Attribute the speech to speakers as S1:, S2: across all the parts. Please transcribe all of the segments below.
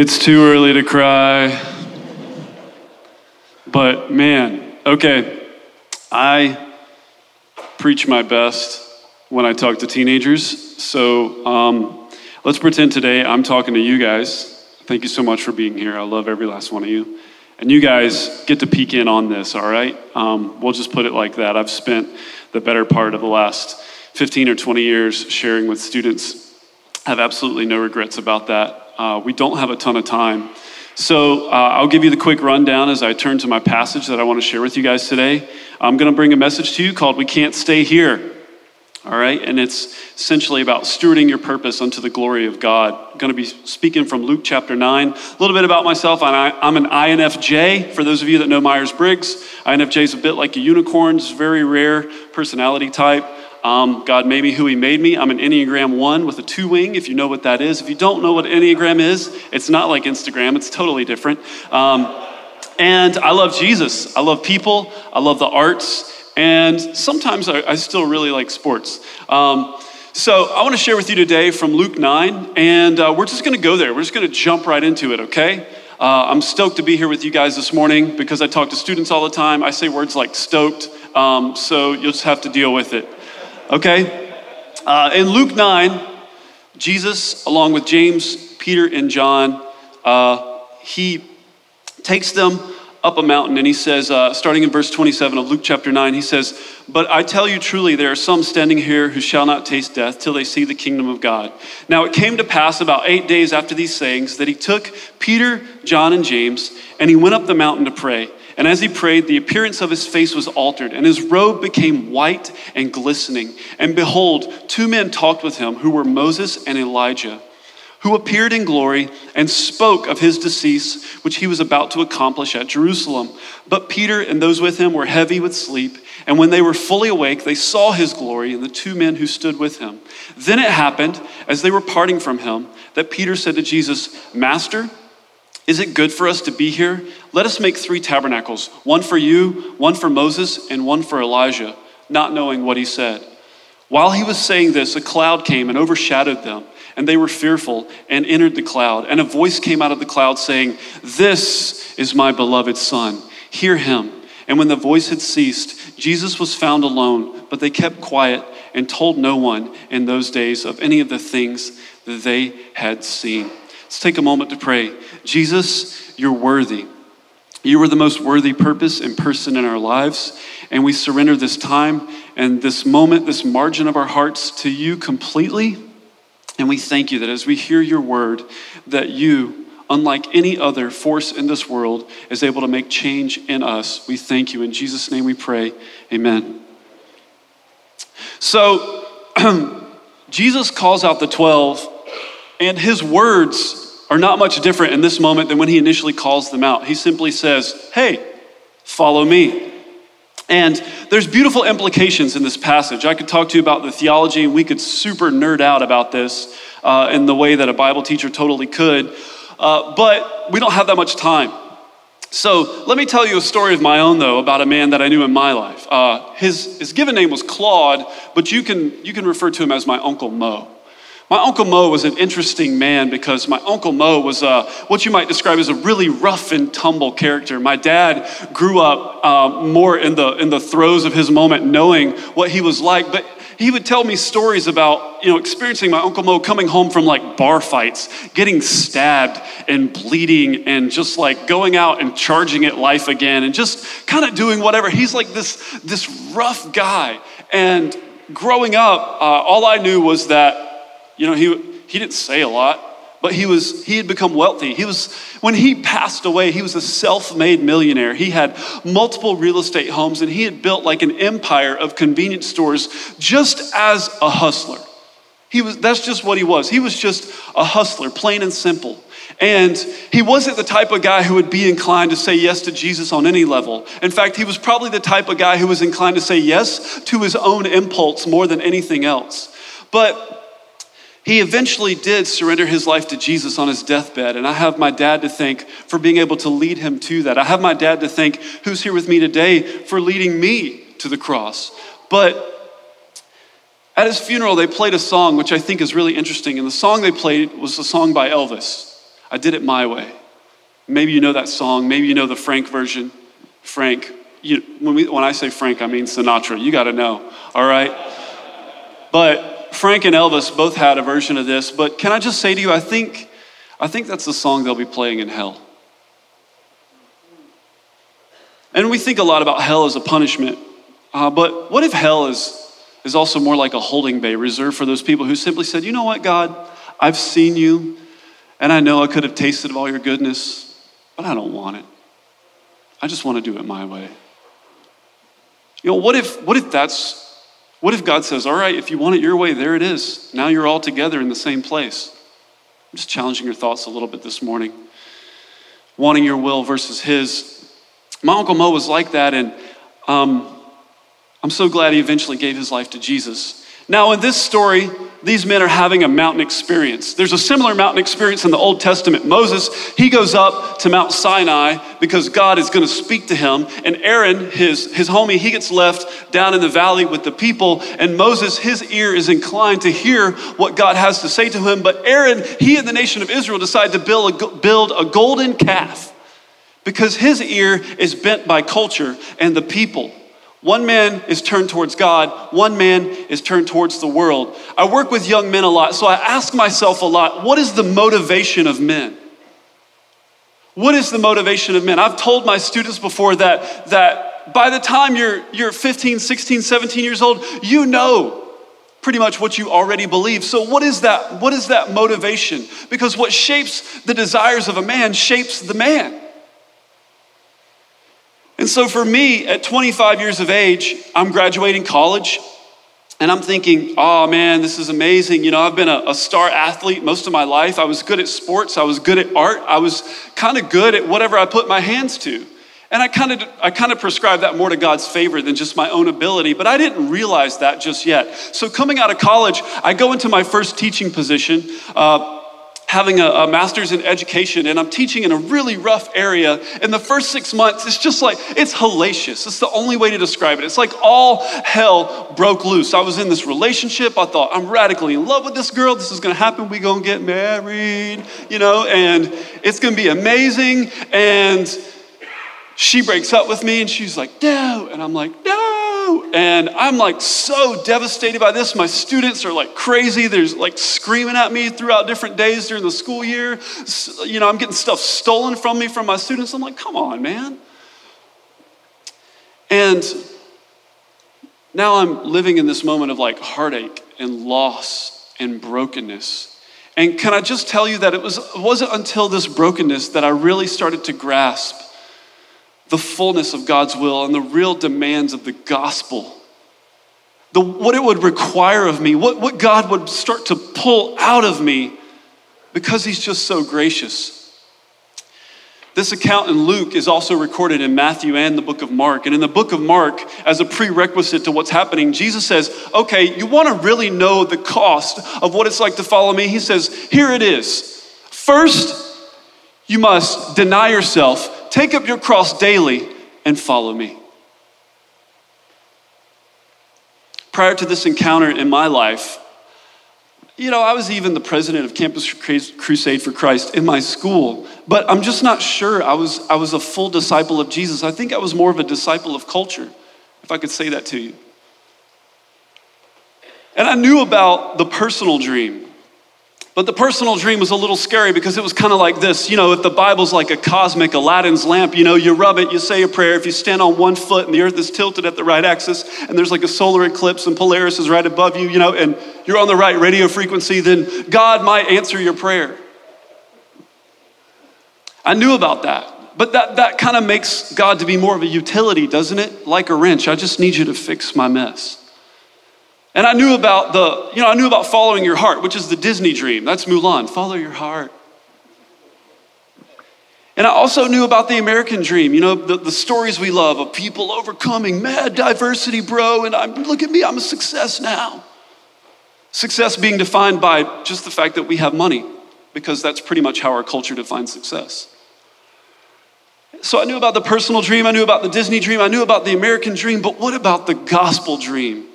S1: It's too early to cry. But man, okay, I preach my best when I talk to teenagers. So um, let's pretend today I'm talking to you guys. Thank you so much for being here. I love every last one of you. And you guys get to peek in on this, all right? Um, we'll just put it like that. I've spent the better part of the last 15 or 20 years sharing with students. I have absolutely no regrets about that. Uh, we don't have a ton of time. So uh, I'll give you the quick rundown as I turn to my passage that I want to share with you guys today. I'm going to bring a message to you called We Can't Stay Here. All right, and it's essentially about stewarding your purpose unto the glory of God. I'm going to be speaking from Luke chapter 9. A little bit about myself. I'm an INFJ. For those of you that know Myers Briggs, INFJ is a bit like a unicorn, it's very rare personality type. Um, God made me who He made me. I'm an Enneagram 1 with a two wing, if you know what that is. If you don't know what Enneagram is, it's not like Instagram, it's totally different. Um, and I love Jesus. I love people. I love the arts. And sometimes I, I still really like sports. Um, so I want to share with you today from Luke 9, and uh, we're just going to go there. We're just going to jump right into it, okay? Uh, I'm stoked to be here with you guys this morning because I talk to students all the time. I say words like stoked, um, so you'll just have to deal with it. Okay? Uh, in Luke 9, Jesus, along with James, Peter, and John, uh, he takes them up a mountain and he says, uh, starting in verse 27 of Luke chapter 9, he says, But I tell you truly, there are some standing here who shall not taste death till they see the kingdom of God. Now it came to pass about eight days after these sayings that he took Peter, John, and James, and he went up the mountain to pray. And as he prayed, the appearance of his face was altered, and his robe became white and glistening. And behold, two men talked with him, who were Moses and Elijah, who appeared in glory and spoke of his decease, which he was about to accomplish at Jerusalem. But Peter and those with him were heavy with sleep. And when they were fully awake, they saw his glory and the two men who stood with him. Then it happened, as they were parting from him, that Peter said to Jesus, Master, is it good for us to be here? Let us make three tabernacles one for you, one for Moses, and one for Elijah, not knowing what he said. While he was saying this, a cloud came and overshadowed them, and they were fearful and entered the cloud. And a voice came out of the cloud saying, This is my beloved Son. Hear him. And when the voice had ceased, Jesus was found alone, but they kept quiet and told no one in those days of any of the things that they had seen. Let's take a moment to pray. Jesus, you're worthy. You are the most worthy purpose and person in our lives. And we surrender this time and this moment, this margin of our hearts to you completely. And we thank you that as we hear your word, that you, unlike any other force in this world, is able to make change in us. We thank you. In Jesus' name we pray. Amen. So, Jesus calls out the 12 and his words are not much different in this moment than when he initially calls them out. He simply says, Hey, follow me. And there's beautiful implications in this passage. I could talk to you about the theology, and we could super nerd out about this uh, in the way that a Bible teacher totally could. Uh, but we don't have that much time. So let me tell you a story of my own, though, about a man that I knew in my life. Uh, his, his given name was Claude, but you can, you can refer to him as my Uncle Mo. My Uncle Mo was an interesting man because my Uncle Mo was uh, what you might describe as a really rough and tumble character. My dad grew up uh, more in the, in the throes of his moment, knowing what he was like, but he would tell me stories about you know experiencing my uncle mo coming home from like bar fights getting stabbed and bleeding and just like going out and charging at life again and just kind of doing whatever. He's like this this rough guy. And growing up uh, all i knew was that you know, he, he didn't say a lot, but he was he had become wealthy. He was when he passed away, he was a self-made millionaire. He had multiple real estate homes and he had built like an empire of convenience stores just as a hustler. He was that's just what he was. He was just a hustler, plain and simple. And he wasn't the type of guy who would be inclined to say yes to Jesus on any level. In fact, he was probably the type of guy who was inclined to say yes to his own impulse more than anything else. But he eventually did surrender his life to Jesus on his deathbed, and I have my dad to thank for being able to lead him to that. I have my dad to thank, who's here with me today, for leading me to the cross. But at his funeral, they played a song which I think is really interesting, and the song they played was a song by Elvis. I did it my way. Maybe you know that song. Maybe you know the Frank version. Frank, you, when, we, when I say Frank, I mean Sinatra. You got to know, all right? But Frank and Elvis both had a version of this. But can I just say to you, I think, I think that's the song they'll be playing in hell. And we think a lot about hell as a punishment. Uh, but what if hell is, is also more like a holding bay reserved for those people who simply said, you know what, God, I've seen you, and I know I could have tasted of all your goodness, but I don't want it. I just want to do it my way. You know, what if, what if that's, what if God says, all right, if you want it your way, there it is. Now you're all together in the same place. I'm just challenging your thoughts a little bit this morning. Wanting your will versus his. My Uncle Mo was like that, and um, I'm so glad he eventually gave his life to Jesus. Now, in this story, these men are having a mountain experience. There's a similar mountain experience in the Old Testament. Moses, he goes up to Mount Sinai because God is going to speak to him. And Aaron, his, his homie, he gets left down in the valley with the people. And Moses, his ear is inclined to hear what God has to say to him. But Aaron, he and the nation of Israel decide to build a, build a golden calf because his ear is bent by culture and the people. One man is turned towards God, one man is turned towards the world. I work with young men a lot, so I ask myself a lot what is the motivation of men? What is the motivation of men? I've told my students before that, that by the time you're, you're 15, 16, 17 years old, you know pretty much what you already believe. So what is that? What is that motivation? Because what shapes the desires of a man shapes the man. And so for me, at 25 years of age, I'm graduating college. And I'm thinking, oh man, this is amazing. You know, I've been a, a, star athlete most of my life. I was good at sports. I was good at art. I was kind of good at whatever I put my hands to. And I kind of I kind of prescribe that more to God's favor than just my own ability, but I didn't realize that just yet. So coming out of college, I go into my first teaching position. Uh, having a, a, master's in education and I'm teaching in a really rough area. In the first six months, it's just like, it's hellacious. It's the only way to describe it. It's like all hell broke loose. I was in this relationship. I thought, I'm radically in love with this girl. This is going to happen. We're going to get married, you know, and it's going to be amazing. And she breaks up with me and she's like, no. And I'm like, no. And I'm like so devastated by this. My students are like crazy. They're like screaming at me throughout different days during the school year. You know, I'm getting stuff stolen from me from my students. I'm like, come on, man. And now I'm living in this moment of like heartache and loss and brokenness. And can I just tell you that it, was, wasn't until this brokenness that I really started to grasp the fullness of God's will and the real demands of the gospel. The, what it would require of me, what, what God would start to pull out of me because He's just so gracious. This account in Luke is also recorded in Matthew and the book of Mark. And in the book of Mark, as a prerequisite to what's happening, Jesus says, Okay, you want to really know the cost of what it's like to follow me? He says, Here it is. First, you must deny yourself Take up your cross daily and follow me. Prior to this encounter in my life, you know, I was even the president of Campus Crusade for Christ in my school, but I'm just not sure I was, I was a full disciple of Jesus. I think I was more of a disciple of culture, if I could say that to you. And I knew about the personal dream. But the personal dream was a little scary because it was kind of like this. You know, if the Bible's like a cosmic Aladdin's lamp, you know, you rub it, you say a prayer. If you stand on one foot and the earth is tilted at the right axis and there's like a solar eclipse and Polaris is right above you, you know, and you're on the right radio frequency, then God might answer your prayer. I knew about that. But that, that kind of makes God to be more of a utility, doesn't it? Like a wrench. I just need you to fix my mess. And I knew about the, you know, I knew about following your heart, which is the Disney dream. That's Mulan. Follow your heart. And I also knew about the American dream, you know, the, the stories we love of people overcoming mad diversity, bro. And I'm, look at me, I'm a success now. Success being defined by just the fact that we have money, because that's pretty much how our culture defines success. So I knew about the personal dream, I knew about the Disney dream, I knew about the American dream, but what about the gospel dream?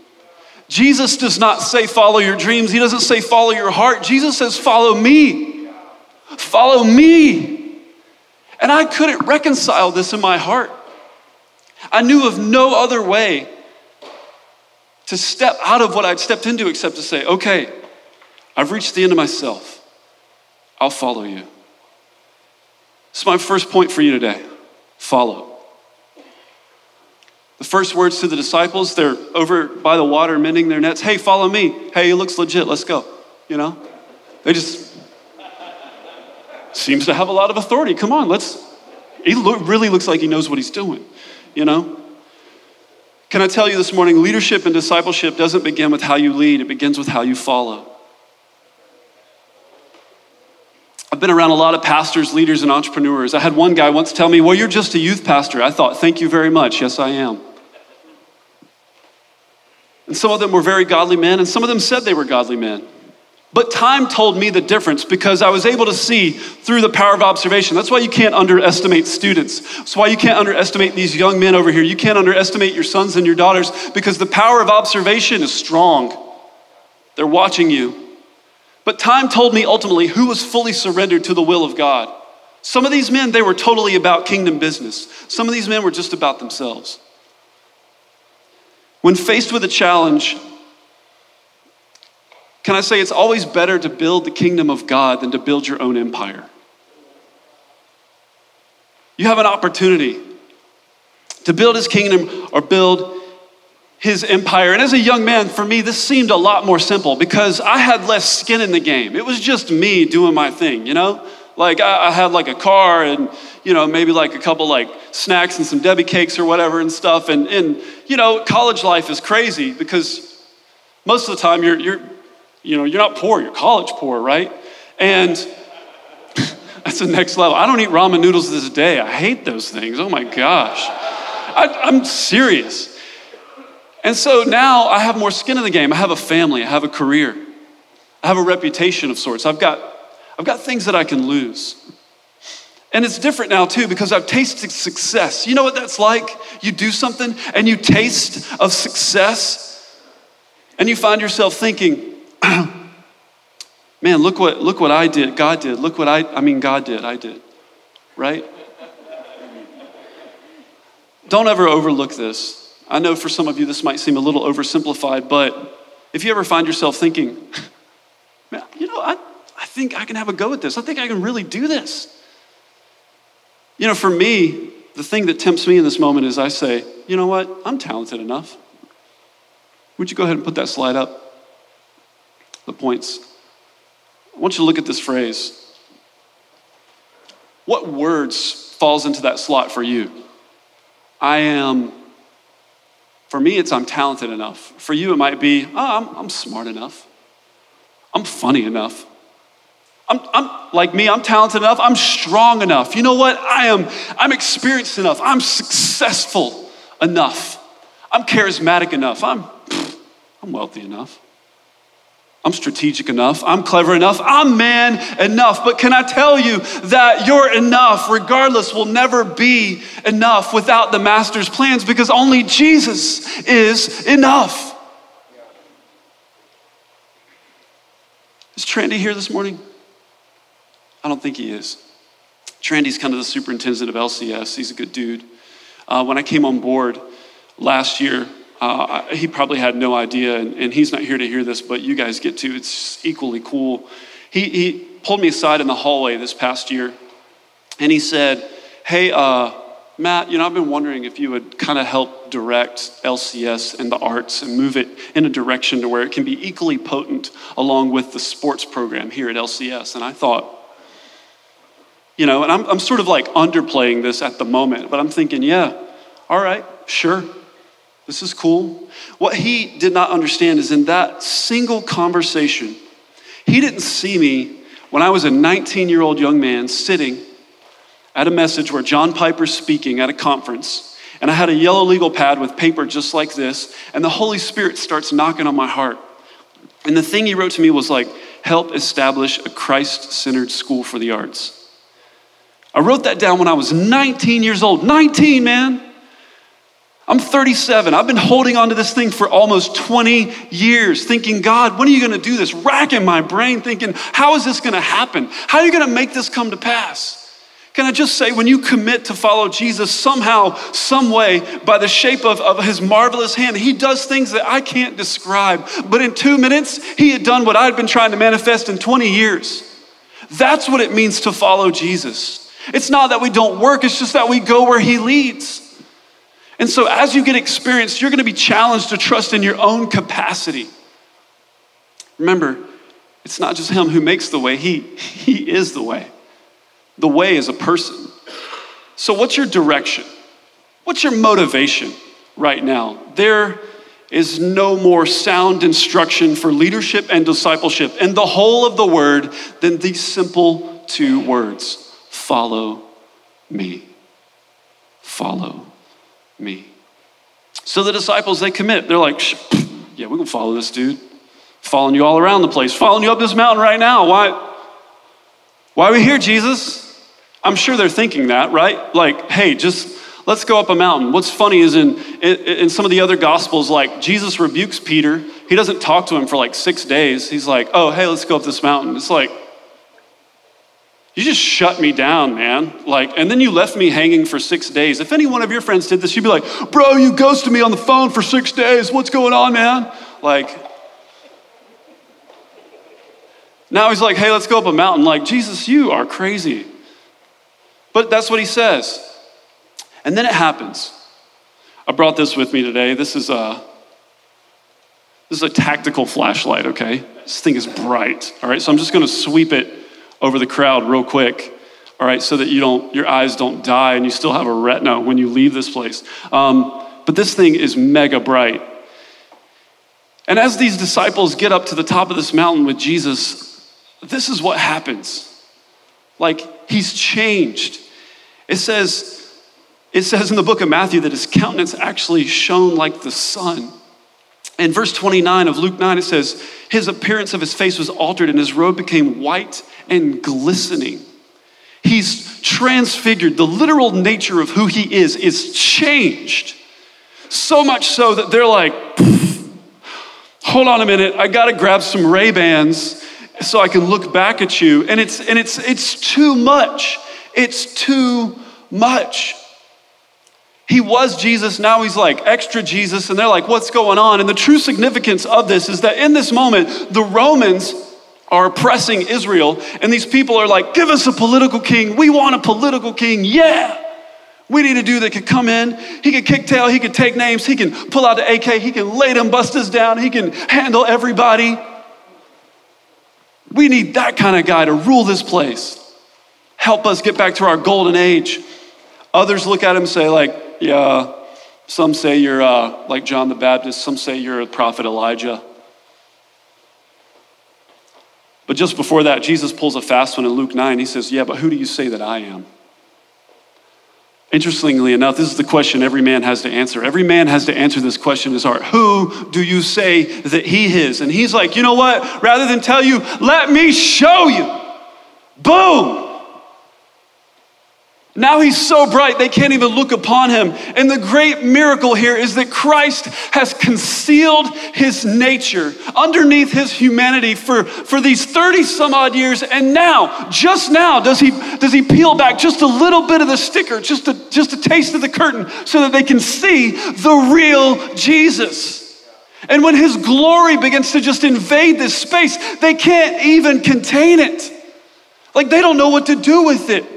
S1: Jesus does not say, follow your dreams. He doesn't say, follow your heart. Jesus says, follow me. Follow me. And I couldn't reconcile this in my heart. I knew of no other way to step out of what I'd stepped into except to say, okay, I've reached the end of myself. I'll follow you. It's my first point for you today follow. The first words to the disciples, they're over by the water mending their nets. Hey, follow me. Hey, he looks legit. Let's go. You know? They just seems to have a lot of authority. Come on, let's. He really looks like he knows what he's doing. You know? Can I tell you this morning, leadership and discipleship doesn't begin with how you lead, it begins with how you follow. I've been around a lot of pastors, leaders, and entrepreneurs. I had one guy once tell me, Well, you're just a youth pastor. I thought, Thank you very much. Yes, I am. Some of them were very godly men, and some of them said they were godly men. But time told me the difference because I was able to see through the power of observation. That's why you can't underestimate students. That's why you can't underestimate these young men over here. You can't underestimate your sons and your daughters because the power of observation is strong. They're watching you. But time told me ultimately who was fully surrendered to the will of God. Some of these men, they were totally about kingdom business. Some of these men were just about themselves. When faced with a challenge, can I say it's always better to build the kingdom of God than to build your own empire? You have an opportunity to build his kingdom or build his empire. And as a young man, for me, this seemed a lot more simple because I had less skin in the game. It was just me doing my thing, you know? Like I, I had like a car and, you know, maybe like a couple like snacks and some Debbie cakes or whatever and stuff. And, and you know, college life is crazy because most of the time you're, you're, you know, you're not poor, you're college poor, right? And that's the next level. I don't eat ramen noodles this day. I hate those things. Oh my gosh. I, I'm serious. And so now I have more skin in the game. I have a family, I have a career, I have a reputation of sorts. I've got, I've got things that I can lose. And it's different now too because I've tasted success. You know what that's like? You do something and you taste of success and you find yourself thinking, man, look what, look what I did, God did. Look what I, I mean, God did, I did, right? Don't ever overlook this. I know for some of you this might seem a little oversimplified, but if you ever find yourself thinking, man, you know, I, I think I can have a go at this. I think I can really do this. You know, for me, the thing that tempts me in this moment is I say, you know what? I'm talented enough. Would you go ahead and put that slide up? The points. I want you to look at this phrase. What words falls into that slot for you? I am for me, it's I'm talented enough. For you, it might be, oh, I'm, I'm smart enough. I'm funny enough. I'm, I'm like me, I'm talented enough. I'm strong enough. You know what? I am, I'm experienced enough. I'm successful enough. I'm charismatic enough. I'm, I'm wealthy enough. I'm strategic enough. I'm clever enough. I'm man enough. But can I tell you that your enough, regardless, will never be enough without the Master's plans because only Jesus is enough. Is Trandy here this morning? I don't think he is. Trandy's kind of the superintendent of LCS. He's a good dude. Uh, when I came on board last year, uh, he probably had no idea, and, and, he's not here to hear this, but you guys get to. It's equally cool. He, he pulled me aside in the hallway this past year, and he said, Hey, uh, Matt, you know, I've been wondering if you would kind of help direct LCS and the arts and move it in a direction to where it can be equally potent along with the sports program here at LCS. And I thought, you know, and I'm, I'm sort of like underplaying this at the moment, but I'm thinking, yeah, all right, sure. This is cool. What he did not understand is in that single conversation, he didn't see me when I was a 19 year old young man sitting at a message where John Piper's speaking at a conference, and I had a yellow legal pad with paper just like this, and the Holy Spirit starts knocking on my heart. And the thing he wrote to me was like, help establish a Christ centered school for the arts. I wrote that down when I was 19 years old. 19, man. I'm 37. I've been holding on to this thing for almost 20 years, thinking, God, when are you going to do this? Racking my brain, thinking, how is this going to happen? How are you going to make this come to pass? Can I just say, when you commit to follow Jesus, somehow, some way, by the shape of, of his marvelous hand, he does things that I can't describe. But in two minutes, he had done what I'd been trying to manifest in 20 years. That's what it means to follow Jesus. It's not that we don't work, it's just that we go where he leads. And so, as you get experience, you're going to be challenged to trust in your own capacity. Remember, it's not just him who makes the way, he, he is the way. The way is a person. So, what's your direction? What's your motivation right now? There is no more sound instruction for leadership and discipleship in the whole of the word than these simple two words follow me. Follow me. So the disciples, they commit. They're like, yeah, we're going to follow this dude. Following you all around the place, following you up this mountain right now. Why? Why are we here, Jesus? I'm sure they're thinking that, right? Like, hey, just let's go up a mountain. What's funny is in, in, in, some of the other gospels, like Jesus rebukes Peter. He doesn't talk to him for like six days. He's like, oh, hey, let's go up this mountain. It's like, you just shut me down, man. Like, and then you left me hanging for six days. If any one of your friends did this, you'd be like, bro, you ghosted me on the phone for six days. What's going on, man? Like, now he's like, hey, let's go up a mountain. Like, Jesus, you are crazy. But that's what he says. And then it happens. I brought this with me today. This is a this is a tactical flashlight, okay? This thing is bright. All right, so I'm just gonna sweep it over the crowd real quick. All right, so that you don't your eyes don't die and you still have a retina when you leave this place. Um, but this thing is mega bright. And as these disciples get up to the top of this mountain with Jesus, this is what happens. Like he's changed. It says, it says in the book of Matthew that his countenance actually shone like the sun. In verse 29 of Luke 9, it says, His appearance of his face was altered, and his robe became white and glistening. He's transfigured. The literal nature of who he is is changed. So much so that they're like, hold on a minute, I gotta grab some Ray-Bans so I can look back at you. And it's and it's it's too much. It's too much. He was Jesus, now he's like extra Jesus, and they're like, what's going on? And the true significance of this is that in this moment, the Romans are oppressing Israel, and these people are like, give us a political king. We want a political king. Yeah. We need a dude that could come in, he could kick tail, he could take names, he can pull out the AK, he can lay them busters down, he can handle everybody. We need that kind of guy to rule this place help us get back to our golden age. Others look at him and say, like, yeah, some say you're uh, like John the Baptist, some say you're a prophet Elijah. But just before that, Jesus pulls a fast one in Luke 9. He says, Yeah, but who do you say that I am? Interestingly enough, this is the question every man has to answer. Every man has to answer this question in his heart Who do you say that he is? And he's like, You know what? Rather than tell you, let me show you. Boom! Now he's so bright they can't even look upon him. And the great miracle here is that Christ has concealed his nature underneath his humanity for, for these 30 some odd years. And now, just now, does he, does he peel back just a little bit of the sticker, just a, just a taste of the curtain, so that they can see the real Jesus. And when his glory begins to just invade this space, they can't even contain it. Like they don't know what to do with it.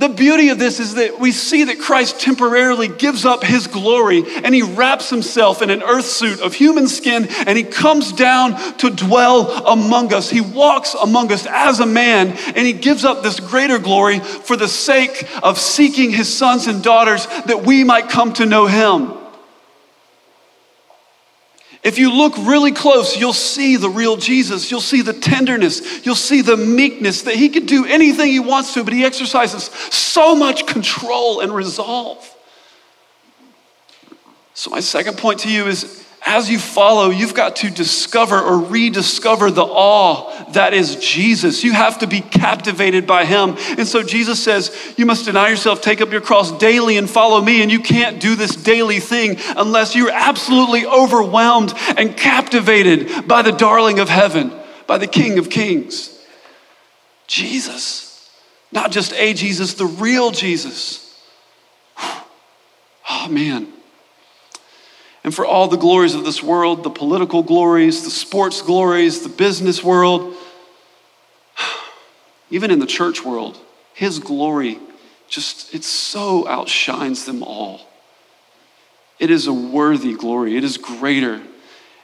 S1: The beauty of this is that we see that Christ temporarily gives up his glory and he wraps himself in an earth suit of human skin and he comes down to dwell among us. He walks among us as a man and he gives up this greater glory for the sake of seeking his sons and daughters that we might come to know him. If you look really close, you'll see the real Jesus. You'll see the tenderness. You'll see the meekness that he could do anything he wants to, but he exercises so much control and resolve. So, my second point to you is as you follow, you've got to discover or rediscover the awe that is Jesus. You have to be captivated by him. And so Jesus says, You must deny yourself, take up your cross daily, and follow me. And you can't do this daily thing unless you're absolutely overwhelmed and captivated by the darling of heaven, by the King of Kings. Jesus. Not just a Jesus, the real Jesus. Oh, man and for all the glories of this world the political glories, the sports glories, the business world, even in the church world, His glory just, it so outshines them all. It is a worthy glory, it is greater.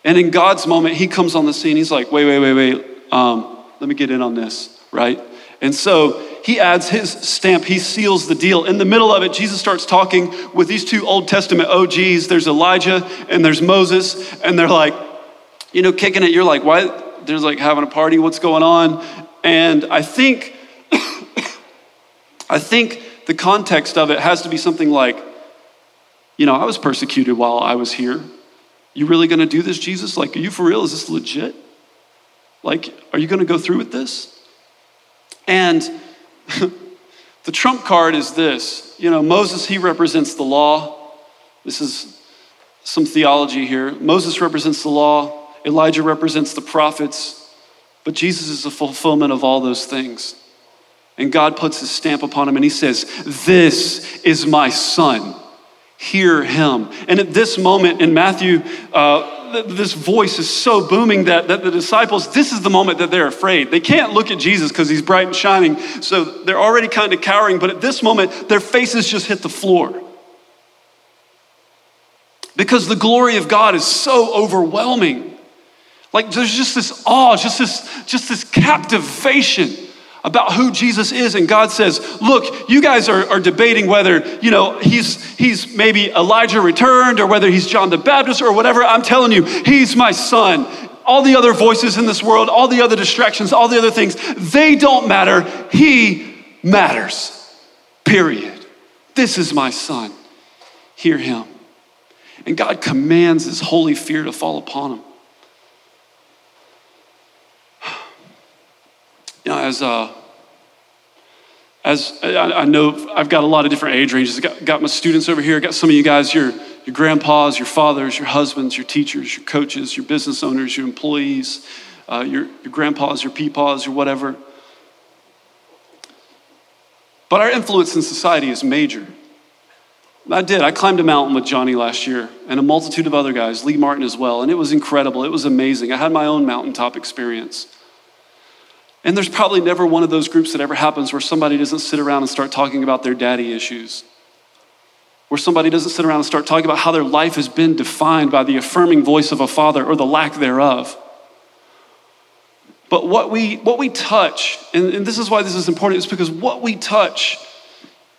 S1: And in God's moment, He comes on the scene. He's like, wait, wait, wait, wait. Um, let me get in on this, right? And so he adds his stamp, he seals the deal. In the middle of it, Jesus starts talking with these two Old Testament OGs. There's Elijah and there's Moses, and they're like, you know, kicking it. You're like, why? There's like having a party, what's going on? And I think, I think the context of it has to be something like, you know, I was persecuted while I was here. You really gonna do this, Jesus? Like, are you for real? Is this legit? Like, are you gonna go through with this? And the trump card is this you know, Moses, he represents the law. This is some theology here. Moses represents the law, Elijah represents the prophets, but Jesus is the fulfillment of all those things. And God puts his stamp upon him and he says, This is my son. Hear him. And at this moment in Matthew, uh, this voice is so booming that, that the disciples, this is the moment that they're afraid. They can't look at Jesus because he's bright and shining. So they're already kind of cowering, but at this moment, their faces just hit the floor. Because the glory of God is so overwhelming. Like there's just this awe, just this, just this captivation about who Jesus is. And God says, look, you guys are, are debating whether, you know, he's, he's maybe Elijah returned or whether he's John the Baptist or whatever. I'm telling you, he's my son. All the other voices in this world, all the other distractions, all the other things, they don't matter. He matters. Period. This is my son. Hear him. And God commands his holy fear to fall upon him. You know, as uh, as I, I, know I've got a lot of different age ranges. Got, got my students over here. Got some of you guys, your, your grandpas, your fathers, your husbands, your teachers, your coaches, your business owners, your employees, uh, your, your grandpas, your peepaws, your whatever. But our influence in society is major. I did. I climbed a mountain with Johnny last year and a multitude of other guys, Lee Martin as well, and it was incredible. It was amazing. I had my own mountaintop experience. And there's probably never one of those groups that ever happens where somebody doesn't sit around and start talking about their daddy issues. Where somebody doesn't sit around and start talking about how their life has been defined by the affirming voice of a father or the lack thereof. But what we, what we touch, and, and this is why this is important, is because what we touch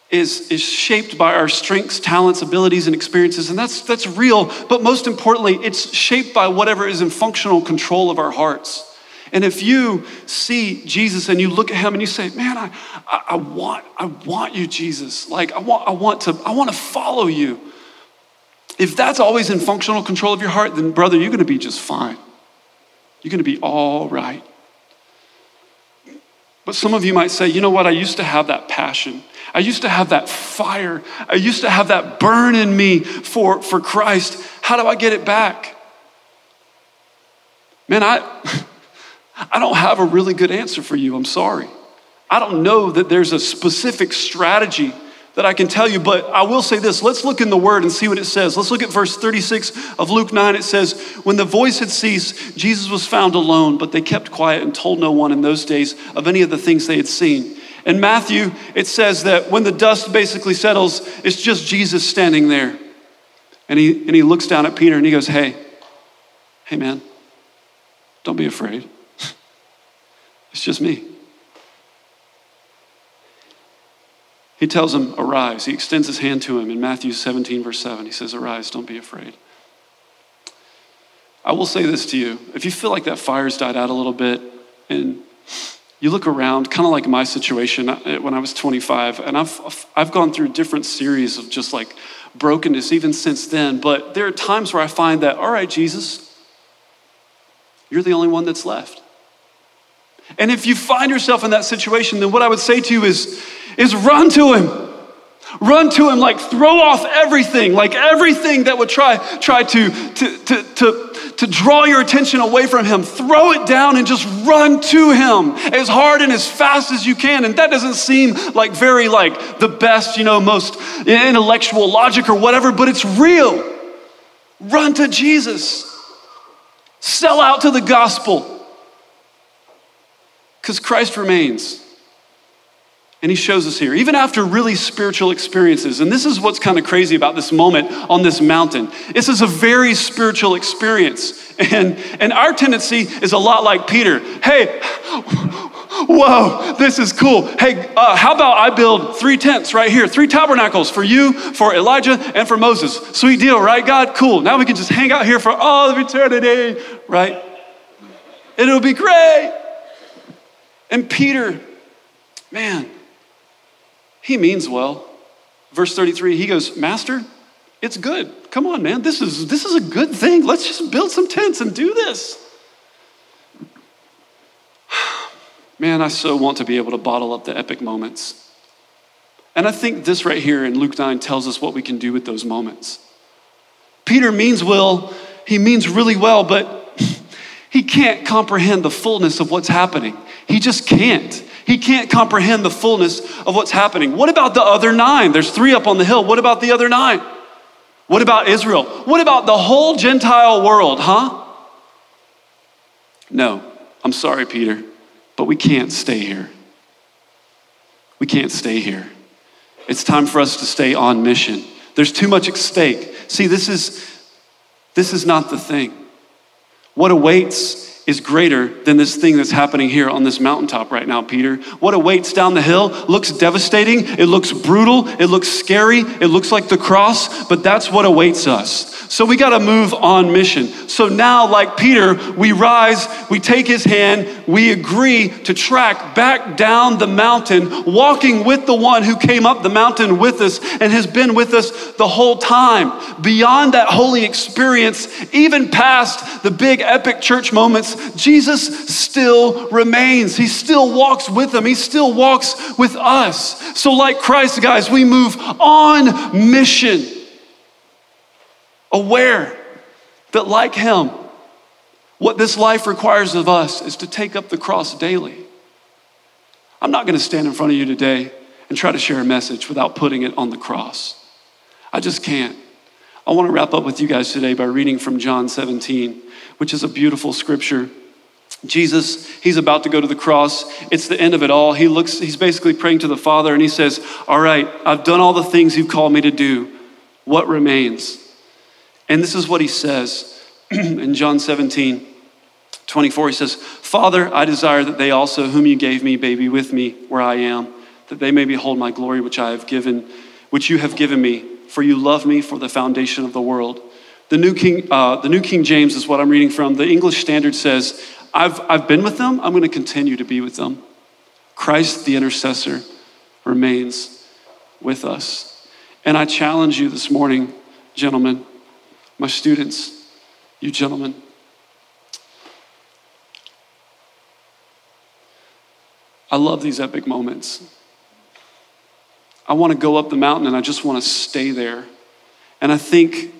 S1: is, is shaped by our strengths, talents, abilities, and experiences. And that's, that's real, but most importantly, it's shaped by whatever is in functional control of our hearts. And if you see Jesus and you look at him and you say, man, I, I, I, want, I want you, Jesus. Like, I want, I, want to, I want to follow you. If that's always in functional control of your heart, then brother, you're going to be just fine. You're going to be all right. But some of you might say, you know what? I used to have that passion. I used to have that fire. I used to have that burn in me for, for Christ. How do I get it back? Man, I. I don't have a really good answer for you. I'm sorry. I don't know that there's a specific strategy that I can tell you, but I will say this. Let's look in the word and see what it says. Let's look at verse 36 of Luke 9. It says, When the voice had ceased, Jesus was found alone, but they kept quiet and told no one in those days of any of the things they had seen. In Matthew, it says that when the dust basically settles, it's just Jesus standing there. And he, and he looks down at Peter and he goes, Hey, hey, man, don't be afraid. It's just me. He tells him, Arise. He extends his hand to him in Matthew 17, verse 7. He says, Arise, don't be afraid. I will say this to you. If you feel like that fire's died out a little bit and you look around, kind of like my situation uh, when I was 25, and I've, I've gone through different series of just like brokenness even since then. But there are times where I find that, all right, Jesus, you're the only one that's left. And if you find yourself in that situation, then what I would say to you is, is run to him. Run to him, like throw off everything, like everything that would try, try to, to, to, to, to draw your attention away from him. Throw it down and just run to him as hard and as fast as you can. And that doesn't seem like very like the best, you know, most intellectual logic or whatever, but it's real. Run to Jesus. Sell out to the gospel. Because Christ remains. And he shows us here, even after really spiritual experiences. And this is what's kind of crazy about this moment on this mountain. This is a very spiritual experience. And, and our tendency is a lot like Peter. Hey, whoa, this is cool. Hey, uh, how about I build three tents right here, three tabernacles for you, for Elijah, and for Moses? Sweet deal, right, God? Cool. Now we can just hang out here for all of eternity, right? It'll be great. And Peter, man, he means well. Verse 33, he goes, Master, it's good. Come on, man. This is, this is a good thing. Let's just build some tents and do this. Man, I so want to be able to bottle up the epic moments. And I think this right here in Luke 9 tells us what we can do with those moments. Peter means well, he means really well, but he can't comprehend the fullness of what's happening. He just can't. He can't comprehend the fullness of what's happening. What about the other nine? There's three up on the hill. What about the other nine? What about Israel? What about the whole Gentile world, huh? No, I'm sorry, Peter, but we can't stay here. We can't stay here. It's time for us to stay on mission. There's too much at stake. See, this is this is not the thing. What awaits is greater than this thing that's happening here on this mountaintop right now, Peter. What awaits down the hill looks devastating, it looks brutal, it looks scary, it looks like the cross, but that's what awaits us. So we got to move on mission. So now, like Peter, we rise, we take his hand, we agree to track back down the mountain, walking with the one who came up the mountain with us and has been with us the whole time. Beyond that holy experience, even past the big epic church moments, Jesus still remains. He still walks with them, he still walks with us. So, like Christ, guys, we move on mission aware that, like Him, what this life requires of us is to take up the cross daily. I'm not going to stand in front of you today and try to share a message without putting it on the cross. I just can't. I want to wrap up with you guys today by reading from John 17, which is a beautiful scripture. Jesus, he's about to go to the cross. It's the end of it all. He looks, he's basically praying to the Father and he says, All right, I've done all the things you've called me to do. What remains? And this is what he says in John 17, 24. He says, Father, I desire that they also, whom you gave me, may be with me where I am, that they may behold my glory which I have given, which you have given me, for you love me for the foundation of the world. The New King, uh, the New King James is what I'm reading from. The English Standard says, I've, I've been with them, I'm going to continue to be with them. Christ, the intercessor, remains with us. And I challenge you this morning, gentlemen, my students, you gentlemen. I love these epic moments. I want to go up the mountain and I just want to stay there. And I think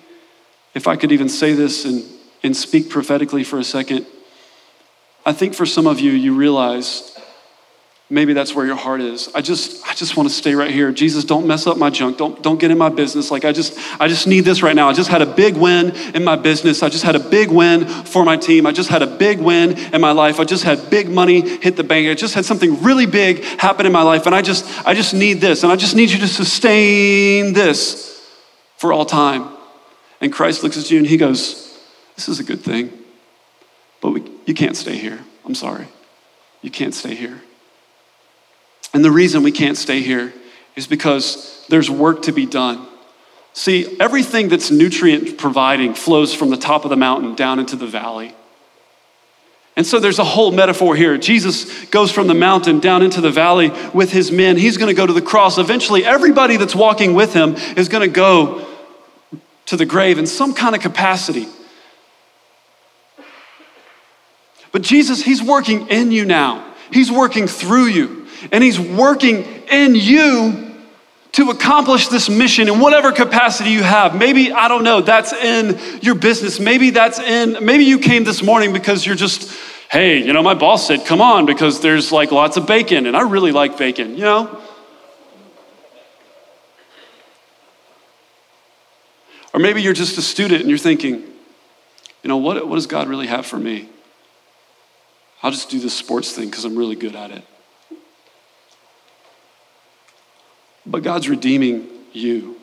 S1: if I could even say this and, and speak prophetically for a second, I think for some of you, you realize maybe that's where your heart is. I just i just want to stay right here. Jesus don't mess up my junk. Don't don't get in my business. Like i just i just need this right now. I just had a big win in my business. I just had a big win for my team. I just had a big win in my life. I just had big money hit the bank. I just had something really big happen in my life. And i just i just need this. And i just need you to sustain this for all time and christ looks at you and he goes this is a good thing but we, you can't stay here i'm sorry you can't stay here and the reason we can't stay here is because there's work to be done. See, everything that's nutrient providing flows from the top of the mountain down into the valley. And so there's a whole metaphor here. Jesus goes from the mountain down into the valley with his men. He's going to go to the cross. Eventually, everybody that's walking with him is going to go to the grave in some kind of capacity. But Jesus, He's working in you now, He's working through you, and He's working in you to accomplish this mission in whatever capacity you have. Maybe, I don't know, that's in your business. Maybe that's in, maybe you came this morning because you're just, hey, you know, my boss said, come on, because there's like lots of bacon, and I really like bacon, you know? Or maybe you're just a student and you're thinking, you know, what, what does God really have for me? I'll just do this sports thing because I'm really good at it. But God's redeeming you.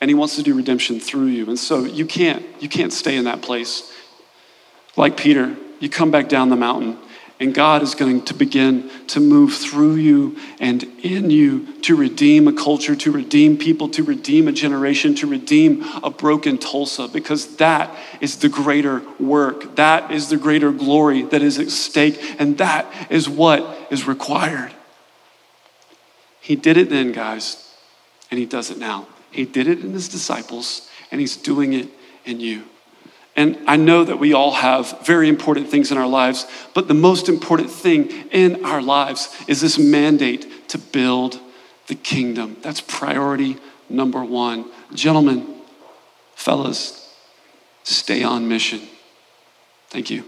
S1: And he wants to do redemption through you. And so you can't you can't stay in that place. Like Peter, you come back down the mountain and God is going to begin to move through you and in you to redeem a culture, to redeem people, to redeem a generation, to redeem a broken Tulsa, because that is the greater work. That is the greater glory that is at stake, and that is what is required. He did it then, guys, and He does it now. He did it in His disciples, and He's doing it in you. And I know that we all have very important things in our lives, but the most important thing in our lives is this mandate to build the kingdom. That's priority number one. Gentlemen, fellas, stay on mission. Thank you.